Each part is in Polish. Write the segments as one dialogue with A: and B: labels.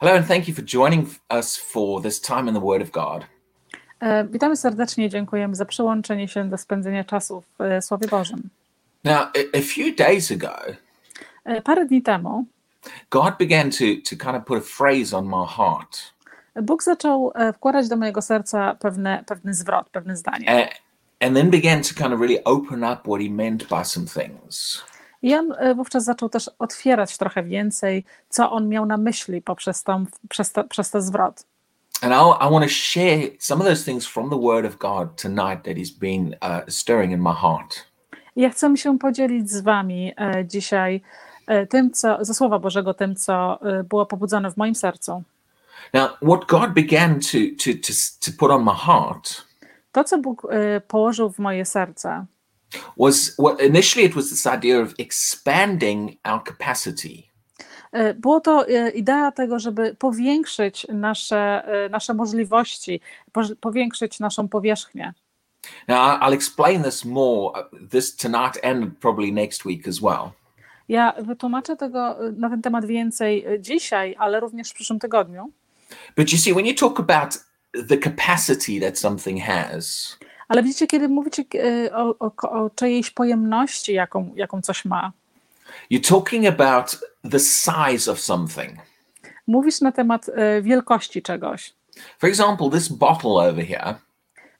A: Hello, and thank you for joining us for this time in the Word of God.
B: E, Witamy serdecznie, dziękujemy za przyłączenie się do spędzenia czasu w e, Słowie Bożym.
A: Now, a, few days ago,
B: E, Parę dni temu
A: God began to, to kind of put a phrase on my heart.
B: Bóg zaczął wkładać do mojego serca pewne, pewny zwrot, pewne zdanie.
A: a- and then began to kind of really open up what He meant by some things.
B: I on e, wówczas zaczął też otwierać trochę więcej, co on miał na myśli poprzez, tą, przez, to, przez ten zwrot.
A: And I, I want to share some of those things from the Word of God tonight that been uh, stirring in my heart.
B: Ja chcę się podzielić z wami e, dzisiaj e, tym, co, ze Słowa Bożego, tym, co e, było pobudzone w moim sercu.
A: Now, what God began to, to, to, to put on my heart
B: To, co Bóg e, położył w moje serce,
A: was what initially it was this idea of expanding our capacity.
B: E, Było to e, idea tego, żeby powiększyć nasze, e, nasze możliwości, powiększyć naszą powierzchnię.
A: Now, I'll explain this more uh, this tonight and probably next week as well.
B: Ja wytłumaczę tego na ten temat więcej dzisiaj, ale również w przyszłym tygodniu.
A: But you see, when you talk about the capacity that something has,
B: Ale widzicie, kiedy mówicie e, o, o, o czyjejś pojemności, jaką, jaką coś ma,
A: you're talking about the size of something.
B: mówisz na temat e, wielkości czegoś.
A: For example, this bottle over here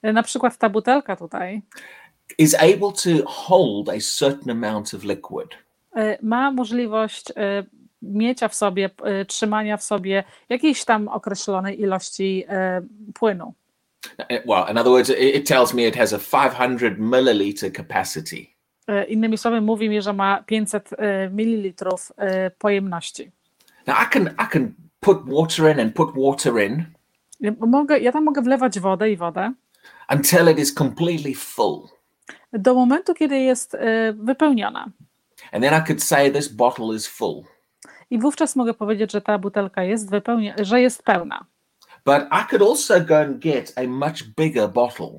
B: E, Na przykład ta butelka tutaj
A: is able to hold a certain amount of liquid.
B: ma możliwość miecia w sobie, trzymania w sobie jakiejś tam określonej ilości płynu.
A: Well, in other words, it, tells me it has a 500 milliliter capacity.
B: E, Innymi słowy, mówi mi, że ma 500 e, ml e, pojemności.
A: Now, I can I can put water in and put water in
B: Ja Mogę, ja tam mogę wlewać wodę i wodę
A: until it is completely full.
B: do momentu, kiedy jest wypełniona.
A: And then I could say this bottle is full.
B: I wówczas mogę powiedzieć, że ta butelka jest wypełnia, że jest pełna.
A: But I could also go and get a much bigger bottle,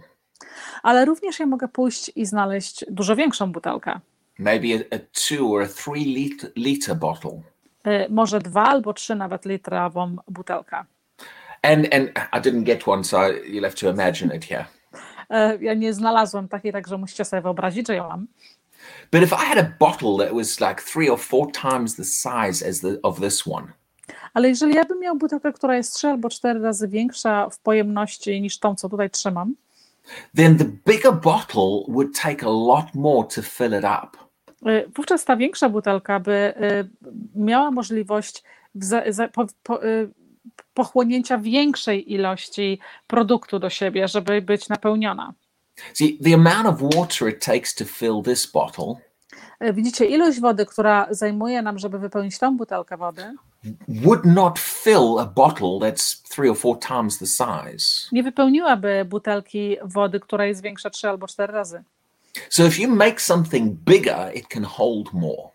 B: Ale również ja mogę pójść i znaleźć dużo większą butelkę.
A: maybe a, a two or a three liter, liter bottle.
B: E, Może dwa albo trzy nawet litrową butelkę.
A: And and I didn't get one, so you'll have to imagine it here.
B: E, Ja nie znalazłam takiej, także musicie sobie wyobrazić, że ją mam.
A: But if I had a bottle that was like three or four times the size as the of this one,
B: Ale jeżeli ja bym miał butelkę, która jest trzy albo cztery razy większa w pojemności niż tą, co tutaj trzymam,
A: then the bigger bottle would take a lot more to fill it up.
B: y, wówczas ta większa butelka by y, miała możliwość y, pochłonięcia większej ilości produktu do siebie, żeby być napełniona.
A: See, the amount of water it takes to fill this bottle
B: Widzicie, ilość wody, która zajmuje nam, żeby wypełnić tą butelkę wody,
A: would not fill a bottle that's three or four times the size.
B: nie wypełniłaby butelki wody, która jest większa trzy albo cztery razy.
A: So if you make something bigger, it can hold more.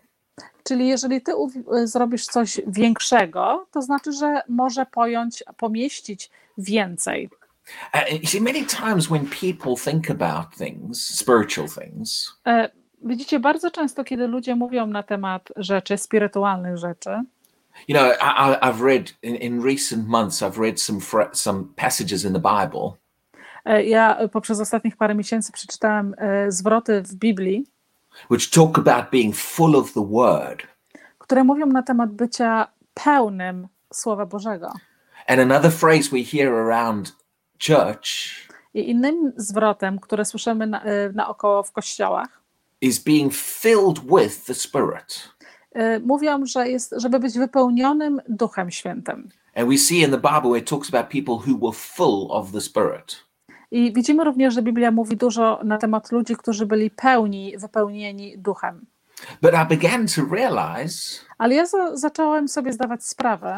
B: Czyli jeżeli ty zrobisz coś większego, to znaczy, że może pojąć, pomieścić więcej.
A: Uh, see, many times when people think about things, spiritual things,
B: E, Widzicie, bardzo często, kiedy ludzie mówią na temat rzeczy, spirytualnych rzeczy,
A: you know, I, I've read in, in recent months, I've read some some passages in the Bible
B: e, ja poprzez ostatnich parę miesięcy przeczytałem e, zwroty w Biblii,
A: which talk about being full of the Word.
B: które mówią na temat bycia pełnym Słowa Bożego.
A: And another phrase we hear around church
B: I innym zwrotem, które słyszymy na, e, naokoło w kościołach,
A: is being filled with the Spirit.
B: E, mówią, że jest, żeby być wypełnionym Duchem Świętym.
A: And we see in the Bible where it talks about people who were full of the Spirit.
B: I widzimy również, że Biblia mówi dużo na temat ludzi, którzy byli pełni, wypełnieni duchem.
A: But I began to realize
B: Ale ja za, zacząłem sobie zdawać sprawę,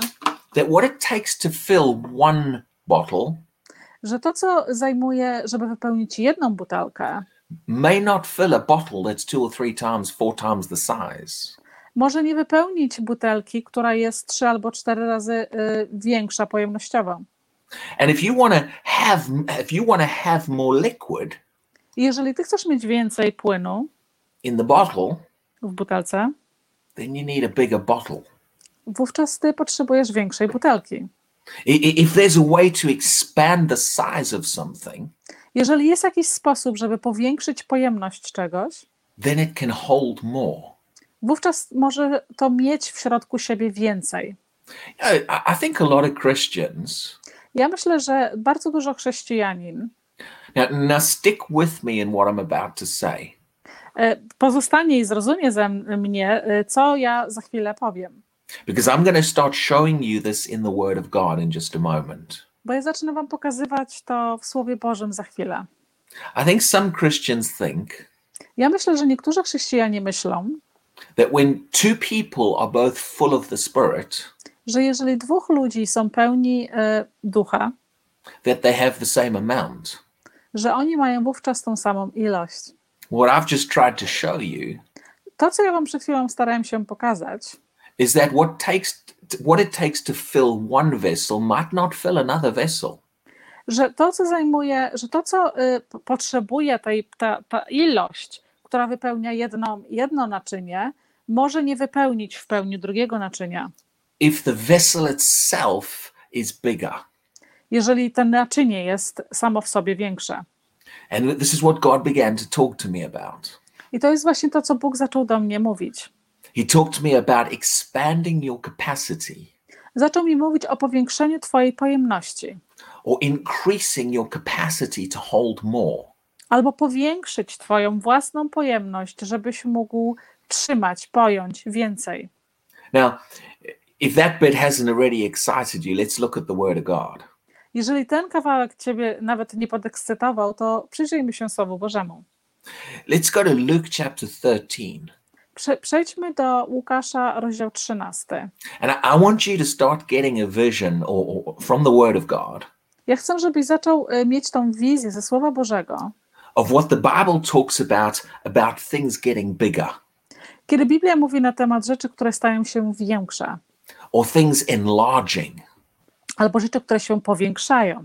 A: that what it takes to fill one bottle
B: że to, co zajmuje, żeby wypełnić jedną butelkę,
A: may not fill a bottle that's two or three times, four times the size.
B: Może nie wypełnić butelki, która jest trzy albo cztery razy y, większa pojemnościowo.
A: And if you want to have, if you want to have more liquid
B: jeżeli ty chcesz mieć więcej płynu
A: in the bottle,
B: w butelce,
A: then you need a bigger bottle.
B: wówczas ty potrzebujesz większej butelki.
A: If there's a way to expand the size of something,
B: Jeżeli jest jakiś sposób, żeby powiększyć pojemność czegoś,
A: then it can hold more.
B: Wówczas może to mieć w środku siebie więcej.
A: I, think a lot of Christians
B: Ja myślę, że bardzo dużo chrześcijanin
A: now, now stick with me in what I'm about to say.
B: e, pozostanie i zrozumie ze mnie, e, co ja za chwilę powiem.
A: Because I'm going to start showing you this in the Word of God in just a moment.
B: Bo ja zacznę wam pokazywać to w Słowie Bożym za chwilę.
A: I think some Christians think
B: Ja myślę, że niektórzy chrześcijanie myślą,
A: that when two people are both full of the Spirit,
B: że jeżeli dwóch ludzi są pełni e, ducha,
A: that they have the same amount.
B: że oni mają wówczas tą samą ilość.
A: What I've just tried to show you
B: To, co ja wam przed chwilą starałem się pokazać,
A: is that what takes what it takes to fill one vessel might not fill another vessel.
B: że to, co zajmuje, że to, co y, potrzebuje tej, ta, ta ilość, która wypełnia jedno, jedno naczynie, może nie wypełnić w pełni drugiego naczynia.
A: If the vessel itself is bigger.
B: Jeżeli to naczynie jest samo w sobie większe.
A: And this is what God began to talk to me about.
B: I to jest właśnie to, co Bóg zaczął do mnie mówić.
A: He talked to me about expanding your capacity
B: Zaczął mi mówić o powiększeniu Twojej pojemności,
A: or increasing your capacity to hold more.
B: Albo powiększyć Twoją własną pojemność, żebyś mógł trzymać, pojąć więcej.
A: Now, if that bit hasn't already excited you, let's look at the Word of God.
B: Jeżeli ten kawałek Ciebie nawet nie podekscytował, to przyjrzyjmy się Słowu Bożemu.
A: Let's go to Luke chapter 13.
B: Prze- Przejdźmy do Łukasza, rozdział 13.
A: And I, want you to start getting a vision or, or from the Word of God
B: Ja chcę, żebyś zaczął y, mieć tą wizję ze Słowa Bożego,
A: of what the Bible talks about about things getting bigger
B: kiedy Biblia mówi na temat rzeczy, które stają się większe,
A: or things enlarging.
B: albo rzeczy, które się powiększają.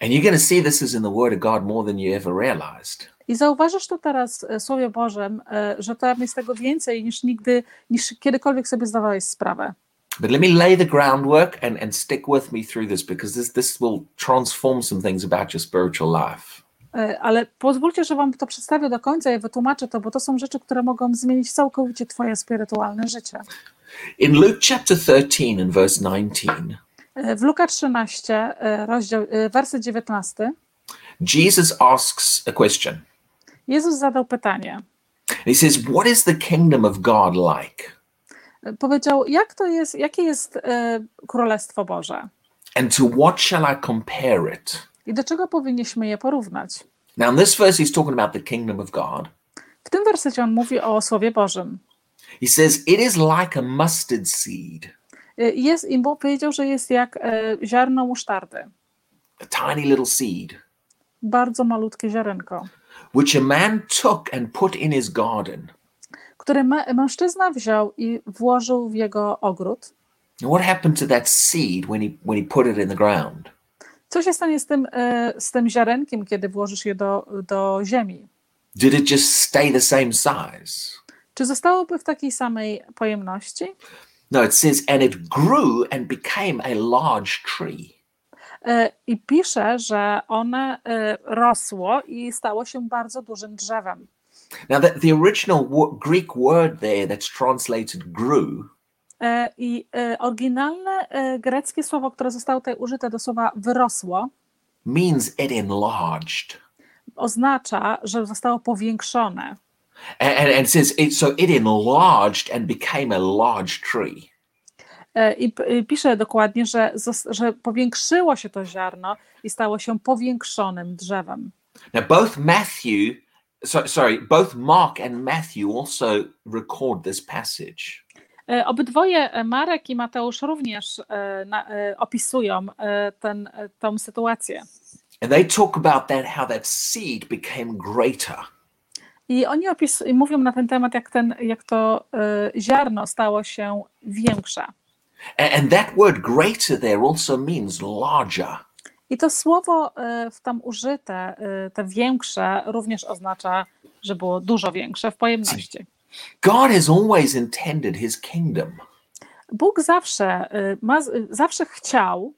A: And you're going to see this is in the Word of God more than you ever realized.
B: I zauważysz tu teraz w Słowie Bożym, y, że tam jest tego więcej niż nigdy, niż kiedykolwiek sobie zdawałeś sprawę.
A: But let me lay the groundwork and, and stick with me through this because this, this will transform some things about your spiritual life.
B: Y, Ale pozwólcie, że wam to przedstawię do końca i wytłumaczę to, bo to są rzeczy, które mogą zmienić całkowicie twoje spirytualne życie.
A: In Luke chapter 13 and verse 19,
B: Y, W Luka 13, y, rozdział, werset 19,
A: Jesus asks a question.
B: Jezus zadał pytanie.
A: He says, What is the kingdom of God like?
B: Powiedział, jak to jest, jakie jest Królestwo Boże
A: And to what shall I compare it?
B: I do czego powinniśmy je porównać.
A: Now, in this verse, he's talking about the kingdom of God.
B: W tym wersecie on mówi o Słowie Bożym.
A: He says, It is like a mustard seed,
B: Y, Jest, I Bóg powiedział, że jest jak y, ziarno musztardy,
A: a tiny little seed,
B: bardzo malutkie ziarenko,
A: which a man took and put in his garden.
B: które mężczyzna wziął i włożył w jego ogród.
A: And what happened to that seed when he, when he put it in the ground?
B: Co się stanie z tym, y, z tym ziarenkiem, kiedy włożysz je do, do ziemi?
A: Did it just stay the same size?
B: Czy zostałoby w takiej samej pojemności?
A: No, it says, and it grew and became a large tree.
B: Y, I pisze, że one y, rosło i stało się bardzo dużym drzewem.
A: Now, the, the original Greek word there that's translated grew
B: I y, oryginalne y, greckie słowo, które zostało tutaj użyte do słowa wyrosło,
A: means it enlarged.
B: oznacza, że zostało powiększone.
A: And, and, says, it, so it enlarged and became a large tree.
B: E, I pisze dokładnie, że, że powiększyło się to ziarno i stało się powiększonym drzewem.
A: Now, both Matthew, so, sorry, both Mark and Matthew also record this passage.
B: E, Obydwoje, e, Marek i Mateusz, również e, na, opisują ten, tą sytuację.
A: And they talk about that, how that seed became greater.
B: I oni opis, i mówią na ten temat, jak, ten, jak to e, ziarno stało się większe.
A: And, and that word greater there also means larger.
B: I to słowo w tam użyte, te większe, również oznacza, że było dużo większe w pojemności.
A: God has always intended his kingdom
B: Bóg zawsze, y, ma, y, zawsze chciał,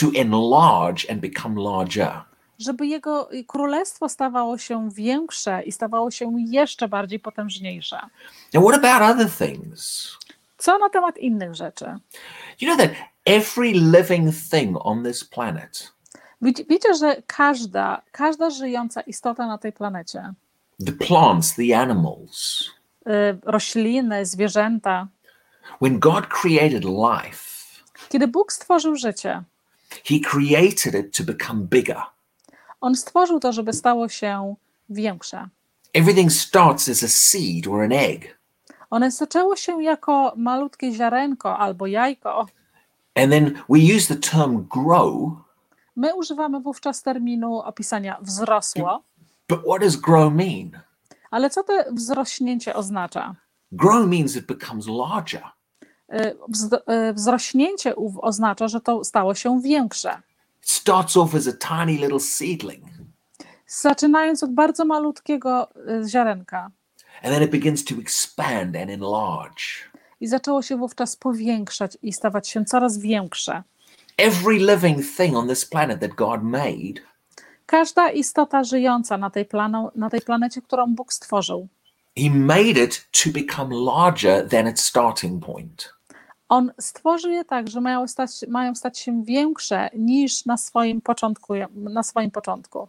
A: to enlarge and become larger.
B: żeby jego królestwo stawało się większe i stawało się jeszcze bardziej potężniejsze.
A: Now, what about other things?
B: Co na temat innych rzeczy?
A: You know that every living thing on this planet,
B: Wiecie, że każda, każda żyjąca istota na tej planecie,
A: the plants, the animals,
B: y, rośliny, zwierzęta,
A: when God created life,
B: kiedy Bóg stworzył życie,
A: He created it to become bigger.
B: On stworzył to, żeby stało się większe.
A: Everything starts as a seed or an egg.
B: One zaczęło się jako malutkie ziarenko albo jajko.
A: And then we use the term grow,
B: My używamy wówczas terminu opisania wzrosło,
A: but what does grow mean?
B: Ale co to wzrośnięcie oznacza?
A: Grow means it becomes larger.
B: Y, y, Wzrośnięcie oznacza, że to stało się większe.
A: It starts off as a tiny little seedling,
B: Zaczynając od bardzo malutkiego y, ziarenka
A: and then it begins to expand and enlarge.
B: i zaczęło się wówczas powiększać i stawać się coraz większe.
A: Every living thing on this planet that God made
B: Każda istota żyjąca na tej, planu, na tej planecie, którą Bóg stworzył,
A: He made it to become larger than its starting point.
B: On stworzył je tak, że mają stać, mają stać się większe niż na swoim początku. Na swoim początku.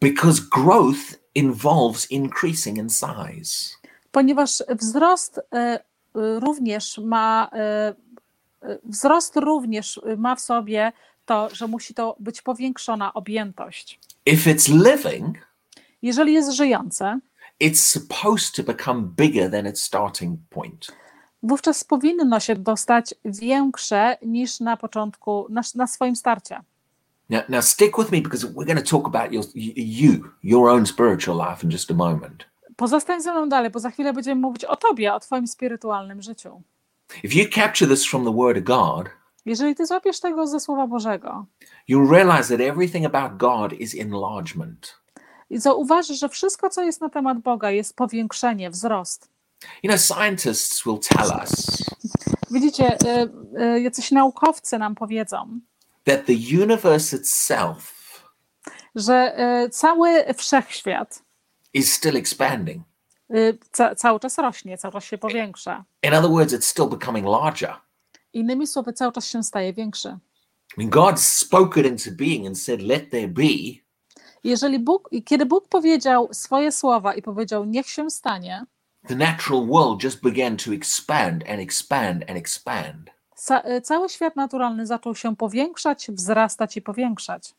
A: Because growth involves increasing in size.
B: Ponieważ wzrost e, e, również ma e, wzrost również ma w sobie to, że musi to być powiększona objętość.
A: If it's living,
B: Jeżeli jest żyjące,
A: it's supposed to become bigger than its starting point.
B: wówczas powinno się dostać większe niż na początku, na, na swoim starcie.
A: Now, now stick with me because we're going to talk about your, you, your own spiritual life in just a moment.
B: Pozostań ze mną dalej, bo za chwilę będziemy mówić o tobie, o twoim spirytualnym życiu.
A: If you capture this from the Word of God,
B: Jeżeli ty złapiesz tego ze Słowa Bożego
A: you'll realize that everything about God is enlargement.
B: i zauważysz, że wszystko, co jest na temat Boga, jest powiększenie, wzrost.
A: You know, scientists will tell us
B: Widzicie, y, y, jacyś naukowcy nam powiedzą,
A: that the universe itself
B: że y, cały wszechświat
A: is still expanding.
B: ca, cały czas rośnie, cały czas się powiększa.
A: In other words, it's still becoming larger.
B: Innymi słowy, cały czas się staje większy.
A: God spoke it into being and said, Let there be.
B: Jeżeli Bóg, kiedy Bóg powiedział swoje słowa i powiedział, niech się stanie,
A: The natural world just began to expand and expand and expand.
B: y, cały świat naturalny zaczął się powiększać, wzrastać i powiększać.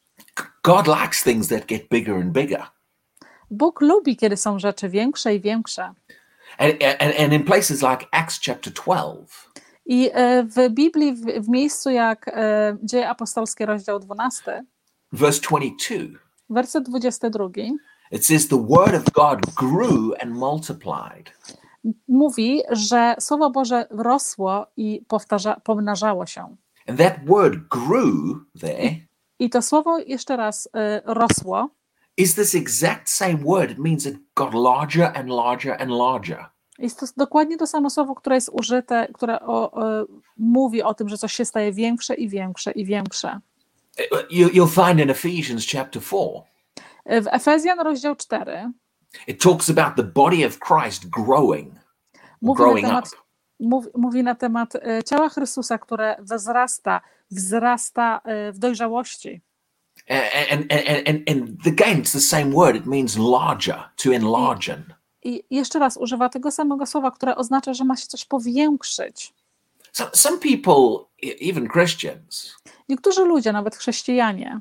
A: God likes things that get bigger and bigger.
B: Bóg lubi, kiedy są rzeczy większe i większe.
A: And, and, and in places like Acts chapter 12,
B: I e, w Biblii, w, w miejscu jak e, Dzieje Apostolskie, rozdział 12,
A: verse 22,
B: werset 22,
A: it says, The word of God grew and multiplied.
B: mówi, że Słowo Boże rosło i powtarza, pomnażało się.
A: And that word grew there
B: I to słowo jeszcze raz e, rosło,
A: is this exact same word. It means it got larger and larger and larger.
B: Jest to dokładnie to samo słowo, które jest użyte, które o, e, mówi o tym, że coś się staje większe i większe i większe.
A: You, you'll find in Ephesians chapter 4,
B: E, W Efezjan rozdział 4
A: it talks about the body of Christ growing,
B: mówi na
A: growing
B: temat,
A: up.
B: mówi, mówi na temat e, ciała Chrystusa, które wzrasta, wzrasta w dojrzałości.
A: And, and, and, and, and again, it's the same word. It means larger, to enlargen.
B: I jeszcze raz używa tego samego słowa, które oznacza, że ma się coś powiększyć.
A: So, some people, e- even Christians,
B: Niektórzy ludzie, nawet chrześcijanie,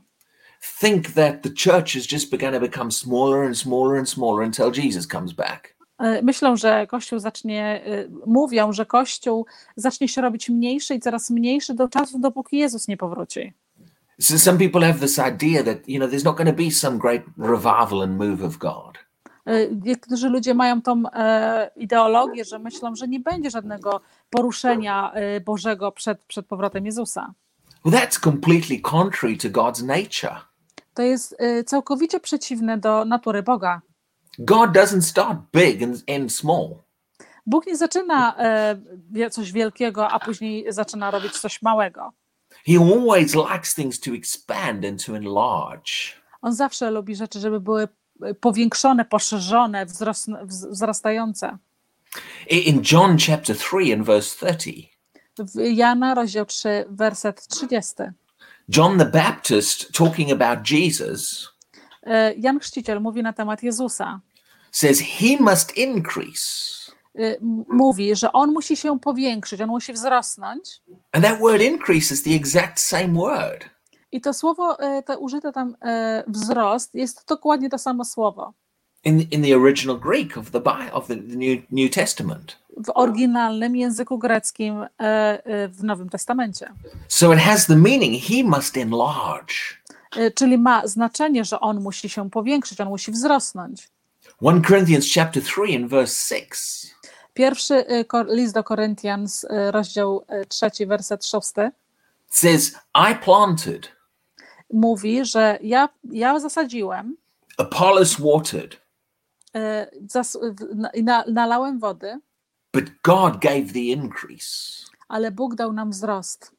A: think that the church is just going to become smaller and smaller and smaller until Jesus comes back.
B: e, myślą, że Kościół zacznie, e, mówią, że Kościół zacznie się robić mniejszy i coraz mniejszy do czasu, dopóki Jezus nie powróci.
A: So some people have this idea that you know there's not going to be some great revival and move of God.
B: E, Niektórzy ludzie mają tą e, ideologię, że myślą, że nie będzie żadnego poruszenia e, Bożego przed, przed powrotem Jezusa.
A: That's completely contrary to God's nature.
B: To jest całkowicie przeciwne do natury Boga.
A: God doesn't start big and end small.
B: Bóg nie zaczyna coś wielkiego, a później zaczyna robić coś małego.
A: He always likes things to expand and to enlarge.
B: On zawsze lubi rzeczy, żeby były powiększone, poszerzone, wzrosn- wz- wzrastające.
A: In John chapter 3 and verse 30,
B: W Jana, rozdział 3, werset 30.
A: John the Baptist, talking about Jesus,
B: E, Jan Chrzciciel mówi na temat Jezusa.
A: says he must increase.
B: M- Mówi, że on musi się powiększyć, on musi wzrosnąć.
A: And that word increase is the exact same word.
B: I to słowo, e, to użyte tam e, wzrost, jest dokładnie to samo słowo.
A: in in the original Greek of the of the New New Testament.
B: W oryginalnym języku greckim e, w Nowym Testamencie.
A: So it has the meaning he must enlarge.
B: Czyli ma znaczenie, że on musi się powiększyć, on musi wzrosnąć.
A: 1 Corinthians chapter 3 and verse 6
B: Pierwszy list do Koryntian, rozdział e, trzeci, werset szósty,
A: says, I planted,
B: mówi, że ja, ja zasadziłem,
A: Apollos watered,
B: e, zas, na, nalałem wody,
A: but God gave the increase.
B: ale Bóg dał nam wzrost.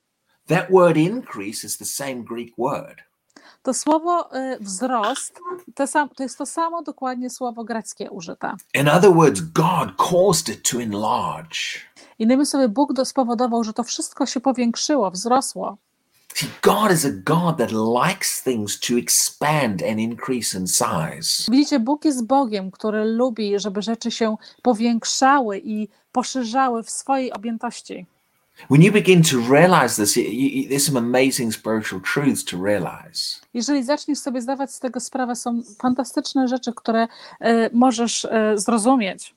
A: That word increase is the same Greek word.
B: To słowo y, wzrost to, sam, to jest to samo dokładnie słowo greckie użyte.
A: In other words, God caused it to enlarge.
B: Innymi słowy, Bóg do- spowodował, że to wszystko się powiększyło, wzrosło.
A: See, God is a God that likes things to expand and increase in size.
B: Widzicie, Bóg jest Bogiem, który lubi, żeby rzeczy się powiększały i poszerzały w swojej objętości.
A: When you begin to realize this, you, you, there's some amazing spiritual truths to realize.
B: Jeżeli zaczniesz sobie zdawać z tego sprawę, są fantastyczne rzeczy, które e, możesz e, zrozumieć.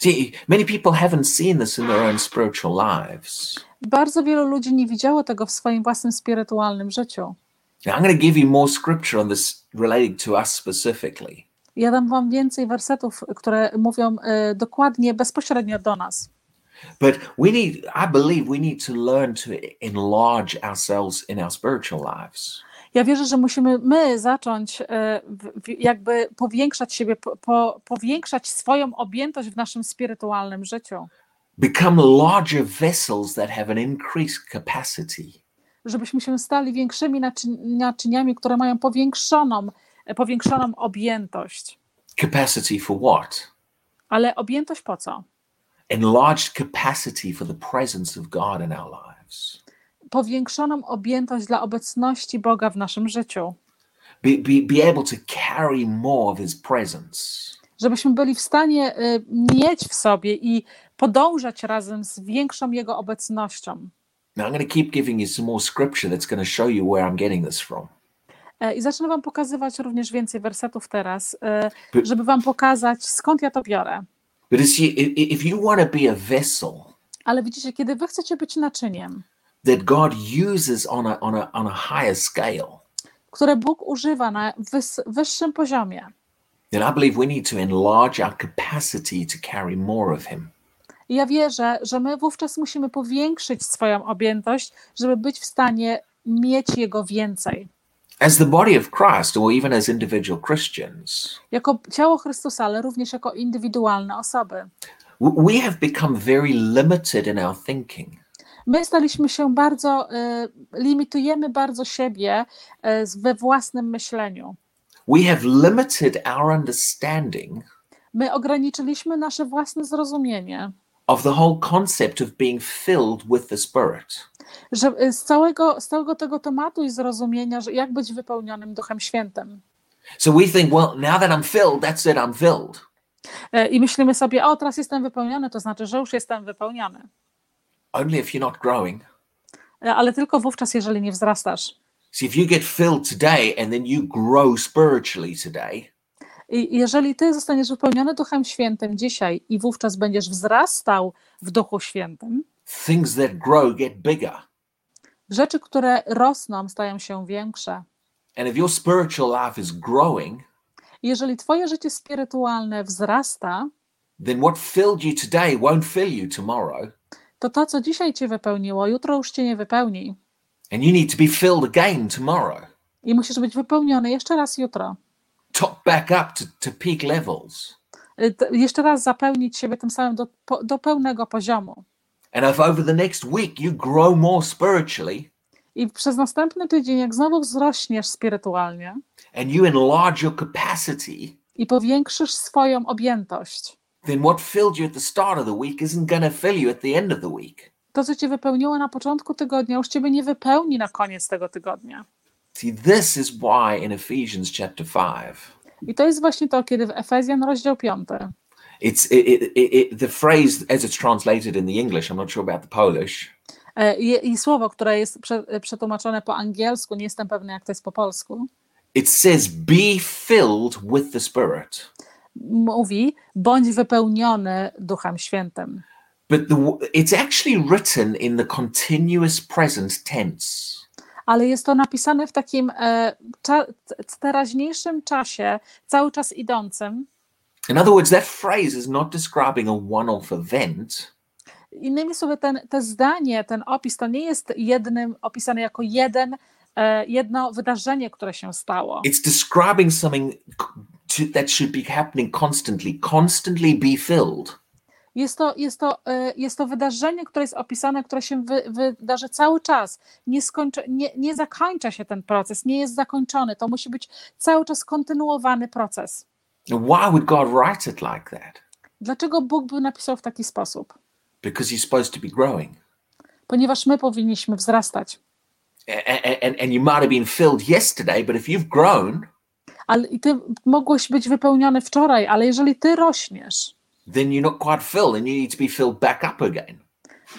A: See, many people haven't seen this in their own spiritual lives.
B: Bardzo wielu ludzi nie widziało tego w swoim własnym spirytualnym życiu.
A: Now, I'm going to give you more scripture on this related to us specifically.
B: Ja dam wam więcej wersetów, które mówią e, dokładnie, bezpośrednio do nas.
A: But we need, I believe, we need to learn to enlarge ourselves in our spiritual lives.
B: Ja wierzę, że musimy my zacząć w- jakby powiększać siebie, po, powiększać swoją objętość w naszym spirytualnym życiu,
A: Become larger vessels that have an increased capacity.
B: żebyśmy się stali większymi naczyniami, które mają powiększoną, powiększoną objętość.
A: Capacity for what?
B: Ale objętość po co?
A: Enlarged capacity for the presence of God in our lives.
B: Powiększoną objętość dla obecności Boga w naszym życiu,
A: Be, be, be able to carry more of His presence.
B: żebyśmy byli w stanie e, mieć w sobie i podążać razem z większą Jego obecnością.
A: Now, I'm going to keep giving you some more scripture that's going to show you where I'm getting this from.
B: E, I zacznę Wam pokazywać również więcej wersetów teraz, e,
A: By-
B: żeby Wam pokazać, skąd ja to biorę.
A: But if you want to be a vessel
B: Ale widzicie, kiedy Wy chcecie być naczyniem,
A: that God uses on a, on a, on a higher scale,
B: które Bóg używa na wys- wyższym poziomie,
A: then I believe we need to enlarge our capacity to carry more of Him.
B: I ja wierzę, że my wówczas musimy powiększyć swoją objętość, żeby być w stanie mieć Jego więcej.
A: As the body of Christ, or even as individual Christians,
B: Jako ciało Chrystusa, ale również jako indywidualne osoby.
A: we have become very limited in our thinking.
B: My staliśmy się bardzo, e, limitujemy bardzo siebie z- we własnym myśleniu.
A: We have limited our understanding
B: My ograniczyliśmy nasze własne zrozumienie,
A: of the whole concept of being filled with the Spirit.
B: że y, z całego, z całego tego tematu i zrozumienia, że jak być wypełnionym Duchem Świętym.
A: So we think, well, now that I'm filled, that's it, I'm filled.
B: E, I myślimy sobie, o teraz jestem wypełniony, to znaczy, że już jestem wypełniony.
A: Only if you're not growing.
B: E, Ale tylko wówczas, jeżeli nie wzrastasz.
A: See, if you get filled today and then you grow spiritually today,
B: jeżeli ty zostaniesz wypełniony Duchem Świętym dzisiaj i wówczas będziesz wzrastał w Duchu Świętym,
A: things that grow get bigger.
B: rzeczy, które rosną, stają się większe.
A: And if your spiritual life is growing,
B: Jeżeli twoje życie spirytualne wzrasta,
A: then what filled you today won't fill you tomorrow.
B: to to, co dzisiaj cię wypełniło, jutro już cię nie wypełni.
A: And you need to be filled again tomorrow.
B: I musisz być wypełniony jeszcze raz jutro.
A: Top back up to, to peak levels.
B: y, jeszcze raz zapełnić siebie tym samym do, do pełnego poziomu.
A: And if over the next week you grow more spiritually
B: I przez następny tydzień, jak znowu wzrośniesz spirytualnie
A: and you enlarge your capacity,
B: i powiększysz swoją objętość,
A: then what filled you at the start of the week isn't going to fill you at the end of the week.
B: to, co cię wypełniło na początku tygodnia, już ciebie nie wypełni na koniec tego tygodnia.
A: See, this is why in Ephesians chapter 5,
B: I to jest właśnie to, kiedy w Efezjan rozdział 5
A: it's it, it, it, the phrase as it's translated in the English, I'm not sure about the Polish,
B: e, i, i słowo, które jest prze, przetłumaczone po angielsku, nie jestem pewna, jak to jest po polsku,
A: it says, be filled with the Spirit.
B: mówi, bądź wypełniony Duchem Świętym.
A: But the, it's actually written in the continuous present tense.
B: Ale jest to napisane w takim e, cza, teraźniejszym czasie, cały czas idącym.
A: In other words, that phrase is not describing a one off event,
B: Innymi słowy, ten, te zdanie, ten opis to nie jest jednym opisane jako jeden, e, jedno wydarzenie, które się stało.
A: it's describing something to, that should be happening constantly. Constantly be filled.
B: Jest to, jest to, e, jest to wydarzenie, które jest opisane, które się wy, wydarzy cały czas. Nie, skończy, nie, nie zakończa się ten proces, nie jest zakończony. To musi być cały czas kontynuowany proces.
A: Why would God write it like that?
B: Dlaczego Bóg by napisał w taki sposób?
A: Because He's supposed to be growing.
B: Ponieważ my powinniśmy wzrastać.
A: And, and you might have been filled yesterday, but if you've grown,
B: Ale i ty mogłeś być wypełniony wczoraj, ale jeżeli ty rośniesz,
A: then you're not quite filled and you need to be filled back up again.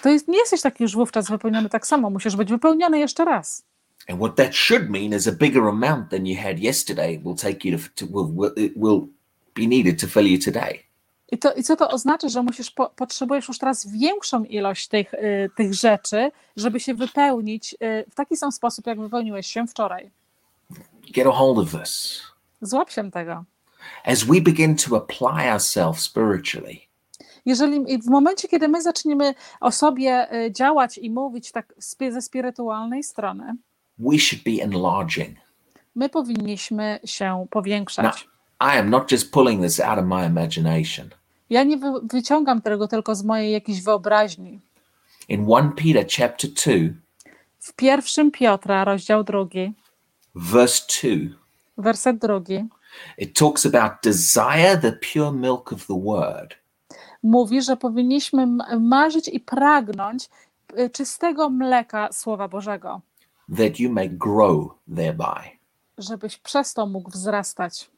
B: to jest, nie jesteś taki już wówczas wypełniony tak samo. Musisz być wypełniony jeszcze raz.
A: And what that should mean is a bigger amount than you had yesterday will take you to, to will, will, it will be needed to fill you today.
B: I, to, I co to oznacza, że musisz po, potrzebujesz już teraz większą ilość tych, y, tych rzeczy, żeby się wypełnić y, w taki sam sposób, jak wypełniłeś się wczoraj.
A: Get a hold of this.
B: Złap się tego.
A: As we begin to apply ourselves spiritually,
B: Jeżeli w momencie, kiedy my zaczniemy o sobie y, działać i mówić tak ze spirytualnej strony,
A: we should be enlarging.
B: my powinniśmy się
A: Now,
B: powiększać.
A: I am not just pulling this out of my imagination.
B: Ja nie wy, wyciągam tego tylko z mojej jakiejś wyobraźni.
A: In 1 Peter chapter 2,
B: W pierwszym Piotra, rozdział drugi,
A: verse 2,
B: werset drugi,
A: it talks about desire the pure milk of the word,
B: mówi, że powinniśmy marzyć i pragnąć y, czystego mleka Słowa Bożego,
A: that you may grow thereby.
B: żebyś przez to mógł wzrastać.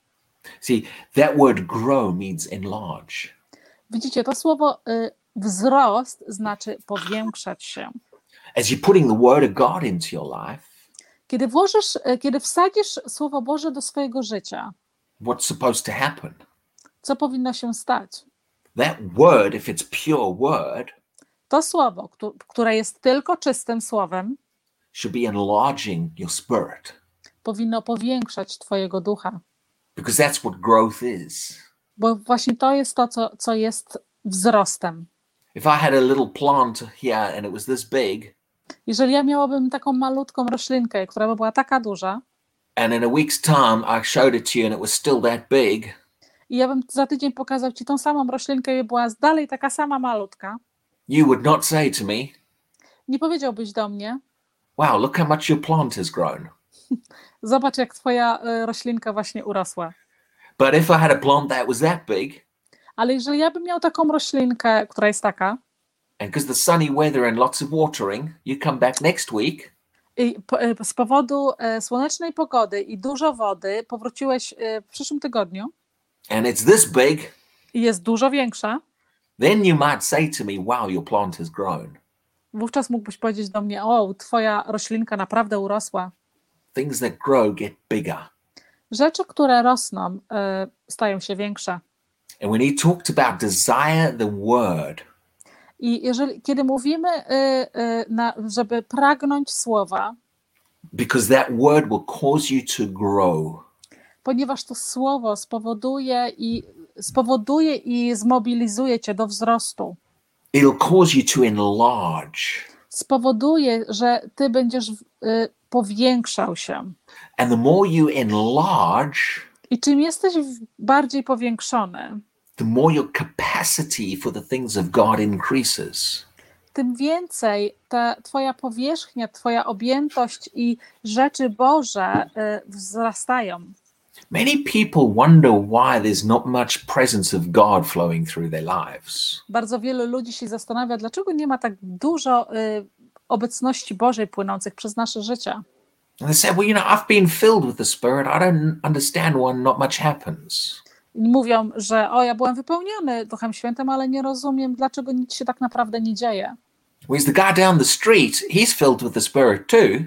A: See, that word grow means enlarge.
B: Widzicie, to słowo y, wzrost znaczy powiększać się.
A: As you're putting the word of God into your life,
B: Kiedy włożysz, y, kiedy wsadzisz Słowo Boże do swojego życia,
A: what's supposed to happen?
B: co powinno się stać?
A: That word, if it's pure word,
B: To słowo, któ- które jest tylko czystym słowem,
A: should be enlarging your spirit
B: powinno powiększać Twojego ducha.
A: because that's what growth is.
B: Bo właśnie to jest to, co, co jest wzrostem.
A: If I had a little plant here and it was this big,
B: Jeżeli ja miałabym taką malutką roślinkę, która by była taka duża,
A: and in a week's time I showed it to you and it was still that big,
B: i ja bym za tydzień pokazał Ci tą samą roślinkę i była dalej taka sama malutka,
A: you would not say to me,
B: nie powiedziałbyś do mnie,
A: Wow, look how much your plant has grown.
B: zobacz jak Twoja y, roślinka właśnie urosła.
A: But if I had a plant that was that big,
B: Ale jeżeli ja bym miał taką roślinkę, która jest taka,
A: and because the sunny weather and lots of watering, you come back next week
B: z powodu y, słonecznej pogody i dużo wody powróciłeś y, w przyszłym tygodniu
A: and it's this big,
B: i jest dużo większa,
A: then you might say to me, Wow, your plant has grown.
B: wówczas mógłbyś powiedzieć do mnie: O, Twoja roślinka naprawdę urosła.
A: Things that grow get bigger.
B: Rzeczy, które rosną, stają się większe.
A: And when he talked about desire the word,
B: I jeżeli, kiedy mówimy, y, y, na, żeby pragnąć słowa,
A: because that word will cause you to grow.
B: ponieważ to słowo spowoduje i spowoduje i zmobilizuje cię do wzrostu.
A: It'll cause you to enlarge.
B: Spowoduje, że ty będziesz y, powiększał się.
A: And the more you enlarge,
B: I czym jesteś bardziej powiększony,
A: the more your capacity for the things of God increases.
B: tym więcej ta twoja powierzchnia, twoja objętość i rzeczy Boże y, wzrastają.
A: Many people wonder why there's not much presence of God flowing through their lives.
B: Bardzo wielu ludzi się zastanawia, dlaczego nie ma tak dużo y, obecności Bożej płynących przez nasze życie.
A: And they say, well, you know, I've been filled with the Spirit. I don't understand why not much happens.
B: Mówią, że o, ja byłem wypełniony Duchem Świętym, ale nie rozumiem, dlaczego nic się tak naprawdę nie dzieje.
A: Whereas the guy down the street, he's filled with the Spirit too.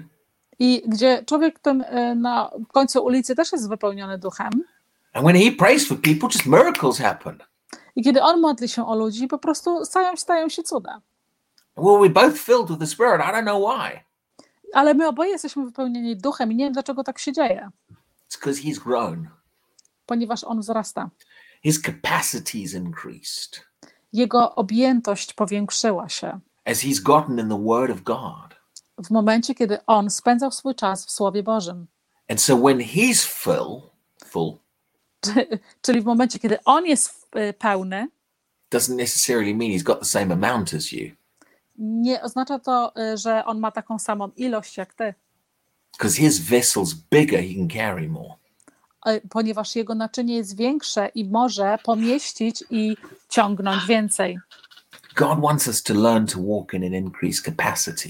B: I gdzie człowiek ten na końcu ulicy też jest wypełniony Duchem,
A: And when he prays for people, just miracles happen.
B: i kiedy on modli się o ludzi, po prostu stają, stają się cuda.
A: Well, we're both filled with the Spirit. I don't know why.
B: Ale my oboje jesteśmy wypełnieni Duchem i nie wiem, dlaczego tak się dzieje,
A: It's because he's grown.
B: Ponieważ on wzrasta.
A: His capacity's increased
B: Jego objętość powiększyła się
A: as he's gotten in the Word of God.
B: w momencie, kiedy on spędzał swój czas w Słowie Bożym.
A: And so when he's full, full
B: Czy- Czyli w momencie, kiedy on jest y, pełny,
A: doesn't necessarily mean he's got the same amount as you,
B: nie oznacza to, y, że on ma taką samą ilość jak ty,
A: because his vessel's bigger. He can carry more.
B: Y, ponieważ jego naczynie jest większe i może pomieścić i ciągnąć więcej.
A: God wants us to learn to walk in an increased capacity.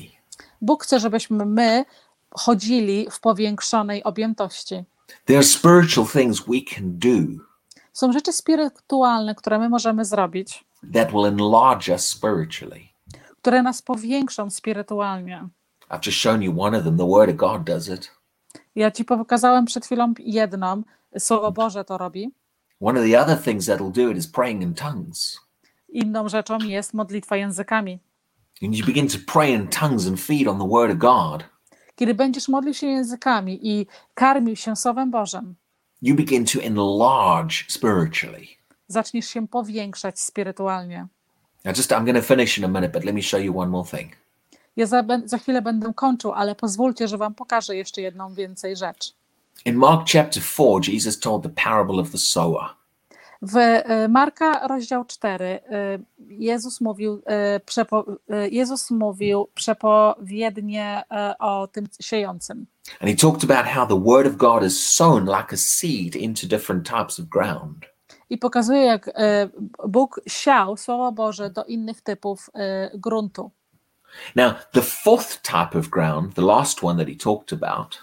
B: Bóg chce, żebyśmy my chodzili w powiększonej objętości.
A: There are spiritual things we can do
B: Są rzeczy spirytualne, które my możemy zrobić,
A: that will enlarge us spiritually.
B: które nas powiększą spirytualnie.
A: I've just shown you one of them. The Word of God does it.
B: Ja ci pokazałem przed chwilą jedną, Słowo Boże to robi.
A: One of the other things that'll do it is praying in tongues.
B: Inną rzeczą jest modlitwa językami.
A: And you begin to pray in tongues and feed on the Word of God.
B: Kiedy będziesz modlił się językami i karmił się Słowem Bożym,
A: You begin to enlarge spiritually.
B: zaczniesz się powiększać spirytualnie.
A: Now, just I'm going to finish in a minute, but let me show you one more thing.
B: Ja za, za chwilę będę kończył, ale pozwólcie, że wam pokażę jeszcze jedną więcej rzecz.
A: In Mark chapter 4, Jesus told the parable of the sower.
B: W e, Marka rozdział 4 e, Jezus mówił, e, przepo, Jezus mówił przepowiednie o tym siejącym.
A: And he talked about how the word of God is sown like a seed into different types of ground.
B: I pokazuje, jak Bóg siał Słowo Boże do innych typów gruntu.
A: Now, the fourth type of ground, the last one that he talked about,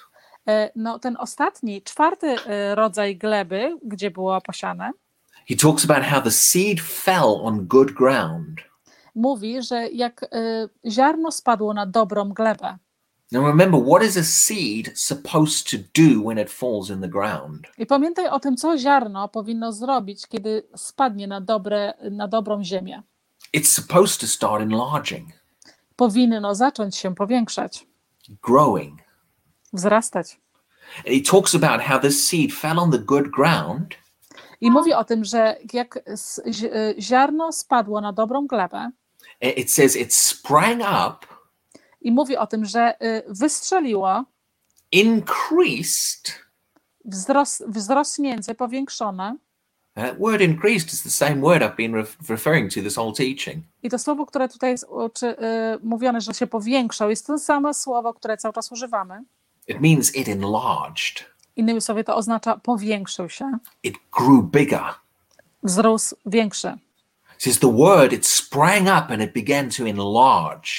B: E, No, ten ostatni, czwarty e, rodzaj gleby, gdzie było posiane,
A: he talks about how the seed fell on good ground.
B: mówi, że jak e, ziarno spadło na dobrą glebę.
A: Now, remember, what is a seed supposed to do when it falls in the ground?
B: I pamiętaj o tym, co ziarno powinno zrobić, kiedy spadnie na, dobre, na dobrą ziemię.
A: It's supposed to start enlarging,
B: Powinno zacząć się powiększać,
A: growing.
B: wzrastać.
A: He talks about how this seed fell on the good ground
B: I mówi o tym, że jak e, ziarno spadło na dobrą glebę,
A: it says it sprang up,
B: i mówi o tym, że y, wystrzeliło,
A: increased.
B: wzros, wzrosnięcie, powiększone.
A: That word increased is the same word I've been ref- referring to this whole teaching.
B: I to słowo, które tutaj jest uczy, y, mówione, że się powiększał, jest to samo słowo, które cały czas używamy.
A: It means it enlarged,
B: Innymi słowy, to oznacza powiększył się,
A: it grew bigger.
B: wzrósł większy.
A: Says the word, it sprang up and it began to enlarge.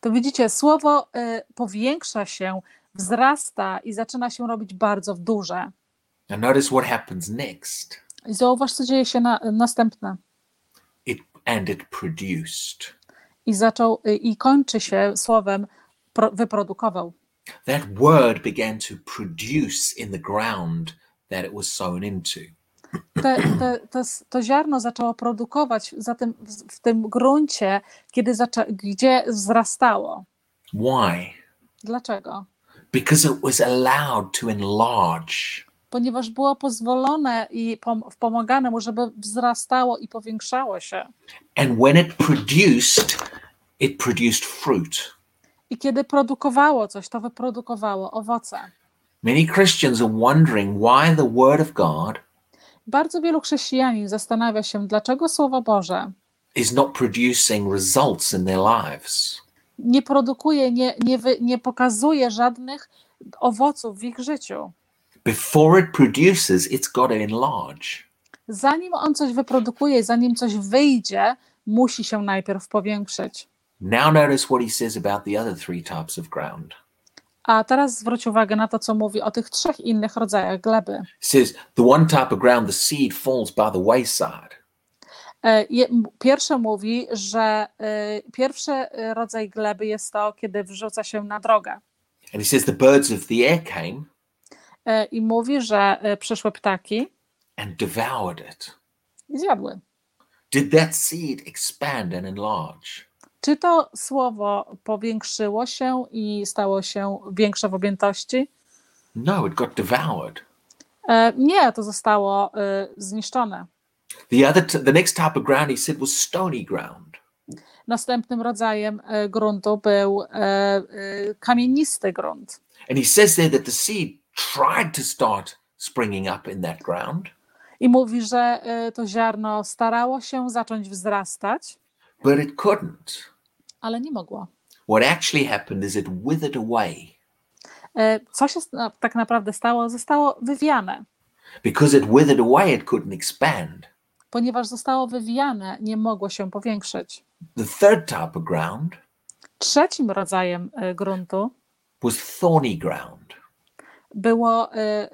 B: To widzicie, słowo y, powiększa się, wzrasta i zaczyna się robić bardzo duże.
A: Now, notice what happens next.
B: I zauważ, co dzieje się na, następne.
A: It and it produced.
B: I zaczął, y, i kończy się słowem pro, wyprodukował.
A: That word began to produce in the ground that it was sown into.
B: te, te, to, to ziarno zaczęło produkować za tym, w, w tym gruncie, kiedy zaczę, gdzie wzrastało.
A: Why?
B: Dlaczego?
A: Because it was allowed to enlarge.
B: Ponieważ było pozwolone i pom- pomagane mu, żeby wzrastało i powiększało się.
A: And when it produced, it produced fruit.
B: I kiedy produkowało coś, to wyprodukowało owoce.
A: Many Christians are wondering why the Word of God
B: Bardzo wielu chrześcijanin zastanawia się, dlaczego Słowo Boże
A: is not producing results in their lives.
B: nie produkuje, nie, nie, wy, nie pokazuje żadnych owoców w ich życiu.
A: Before it produces, it's got to enlarge.
B: Zanim on coś wyprodukuje, zanim coś wyjdzie, musi się najpierw powiększyć.
A: Now notice what he says about the other three types of ground.
B: A teraz zwróć uwagę na to, co mówi o tych trzech innych rodzajach gleby.
A: He says the one type of ground, the seed falls by the wayside.
B: E, Pierwsze mówi, że e, pierwszy e, rodzaj gleby jest to, kiedy wrzuca się na drogę.
A: And he says the birds of the air came
B: I mówi, że e, przyszły ptaki
A: and devoured it.
B: i zjadły.
A: Did that seed expand and enlarge?
B: Czy to słowo powiększyło się i stało się większe w objętości?
A: No, it got devoured.
B: E, Nie, to zostało e, zniszczone.
A: The other, the next type of ground he said was stony ground.
B: Następnym rodzajem e, gruntu był e, e, kamienisty grunt.
A: And he says there that the seed tried to start springing up in that ground,
B: I mówi, że e, to ziarno starało się zacząć wzrastać,
A: but it couldn't.
B: ale nie mogło.
A: What actually happened is it withered away.
B: E, Co się tak naprawdę stało? Zostało wywiane.
A: Because it withered away, it couldn't expand.
B: Ponieważ zostało wywijane, nie mogło się powiększyć.
A: The third type of ground
B: Trzecim rodzajem e, gruntu
A: was thorny ground.
B: Było, e, e,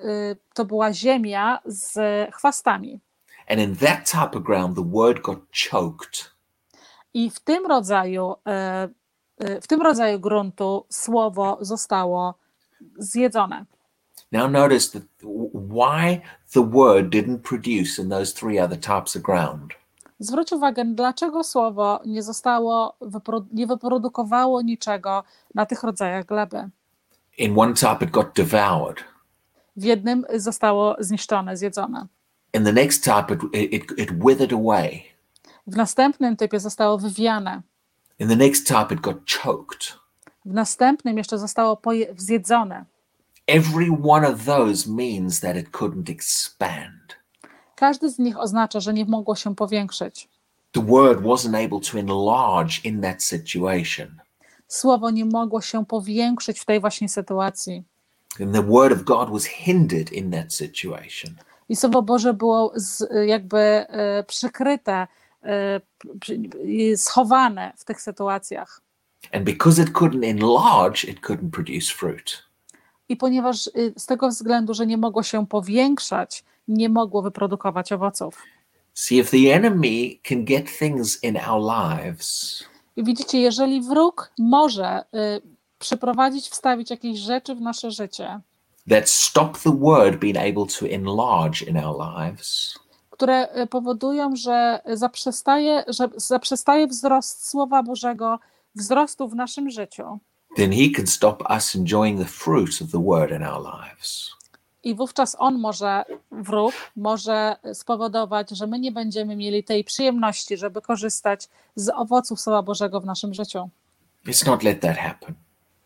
B: to była ziemia z chwastami.
A: And in that type of ground, the word got choked.
B: I w tym rodzaju, e, e, w tym rodzaju gruntu słowo zostało zjedzone.
A: Now, notice that why the word didn't produce in those three other types of ground.
B: Zwróć uwagę, dlaczego słowo nie zostało, nie wyprodukowało niczego na tych rodzajach gleby.
A: In one type, it got devoured.
B: W jednym zostało zniszczone, zjedzone.
A: In the next type, it, it, it withered away.
B: W następnym typie zostało wywiane.
A: In the next type, it got choked.
B: W następnym jeszcze zostało zjedzone.
A: Every one of those means that it couldn't expand.
B: Każdy z nich oznacza, że nie mogło się powiększyć.
A: The word wasn't able to enlarge in that situation.
B: Słowo nie mogło się powiększyć w tej właśnie sytuacji.
A: And the word of God was hindered in that situation.
B: I Słowo Boże było z, jakby e, przykryte, e, schowane w tych sytuacjach.
A: And because it couldn't enlarge, it couldn't produce fruit.
B: I ponieważ y, z tego względu, że nie mogło się powiększać, nie mogło wyprodukować owoców.
A: See, if the enemy can get things in our lives
B: widzicie, jeżeli wróg może y, przyprowadzić, wstawić jakieś rzeczy w nasze życie,
A: that stop the word being able to enlarge in our lives,
B: które y, powodują, że zaprzestaje, że zaprzestaje wzrost Słowa Bożego, wzrostu w naszym życiu.
A: then he can stop us enjoying the fruit of the word in our lives.
B: I wówczas on może, wróg, może spowodować, że my nie będziemy mieli tej przyjemności, żeby korzystać z owoców Słowa Bożego w naszym życiu.
A: Let's not let that happen.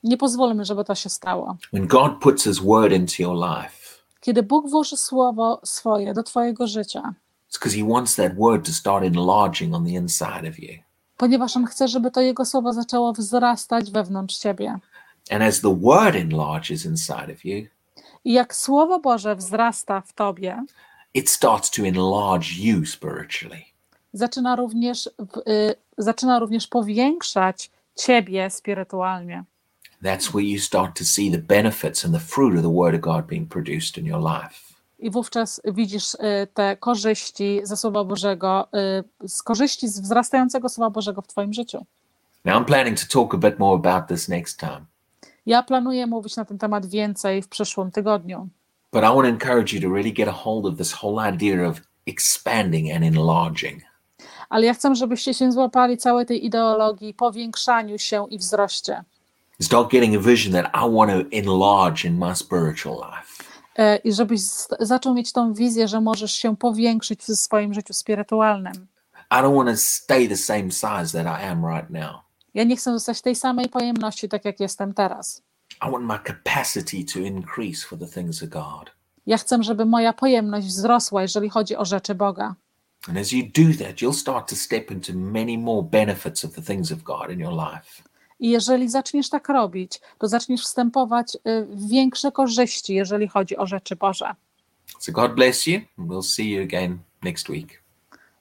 B: Nie pozwólmy, żeby to się stało.
A: When God puts his word into your life,
B: Kiedy Bóg włoży słowo swoje do Twojego życia,
A: it's because he wants that word to start enlarging on the inside of you.
B: ponieważ On chce, żeby to Jego słowo zaczęło wzrastać wewnątrz Ciebie.
A: And as the word enlarges inside of you,
B: I jak Słowo Boże wzrasta w Tobie,
A: it starts to enlarge you spiritually.
B: zaczyna również, y, zaczyna również powiększać Ciebie spirytualnie.
A: That's where you start to see the benefits and the fruit of the word of God being produced in your life.
B: I wówczas widzisz y, te korzyści ze Słowa Bożego, y, z korzyści z wzrastającego Słowa Bożego w Twoim życiu.
A: Now, I'm planning to talk a bit more about this next time,
B: Ja planuję mówić na ten temat więcej w przyszłym tygodniu.
A: but I want to encourage you to really get a hold of this whole idea of expanding and enlarging.
B: Ale ja chcę, żebyście się złapali całej tej ideologii powiększaniu się i wzroście.
A: Start getting a vision that I want to enlarge in my spiritual life.
B: E, I żebyś zaczął mieć tą wizję, że możesz się powiększyć w swoim życiu spirytualnym.
A: I don't want to stay the same size that I am right now.
B: Ja nie chcę zostać tej samej pojemności, tak jak jestem teraz.
A: I want my capacity to increase for the things of God.
B: Ja chcę, żeby moja pojemność wzrosła, jeżeli chodzi o rzeczy Boga.
A: And as you do that, you'll start to step into many more benefits of the things of God in your life.
B: I jeżeli zaczniesz tak robić, to zaczniesz wstępować y, w większe korzyści, jeżeli chodzi o rzeczy Boże.
A: So God bless you. We'll see you again next week.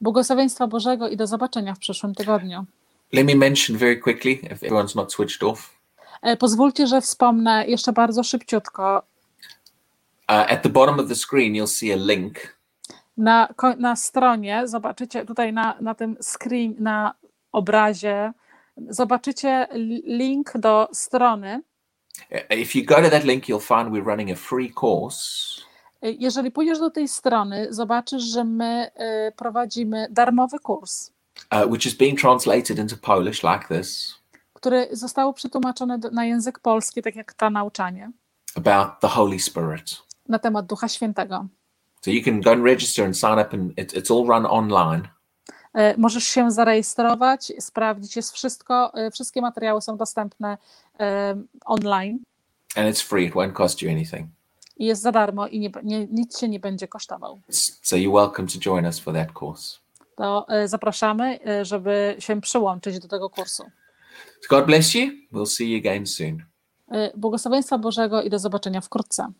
B: Błogosławieństwa Bożego i do zobaczenia w przyszłym tygodniu.
A: Let me mention very quickly, if everyone's not switched off,
B: E, Pozwólcie, że wspomnę jeszcze bardzo szybciutko.
A: uh, at the bottom of the screen, you'll see a link
B: Na, na stronie, zobaczycie tutaj na, na tym screen, na obrazie, zobaczycie li- link do strony.
A: Uh, If you go to that link, you'll find we're running a free course
B: E, Jeżeli pójdziesz do tej strony, zobaczysz, że my e, prowadzimy darmowy kurs,
A: which is being translated into Polish like this
B: który został przetłumaczony do- na język polski, tak jak to nauczanie,
A: about the Holy Spirit.
B: na temat Ducha Świętego.
A: So you can go and register and sign up, and it, it's all run online.
B: E, Możesz się zarejestrować, sprawdzić, jest wszystko, e, wszystkie materiały są dostępne e, online
A: And it's free, it won't cost you anything.
B: i jest za darmo i nie, nie, nic się nie będzie kosztował.
A: So you're welcome to join us for that course.
B: To e, zapraszamy, e, żeby się przyłączyć do tego kursu.
A: God bless you. We'll see you again soon.
B: E, Błogosławieństwa Bożego i do zobaczenia wkrótce.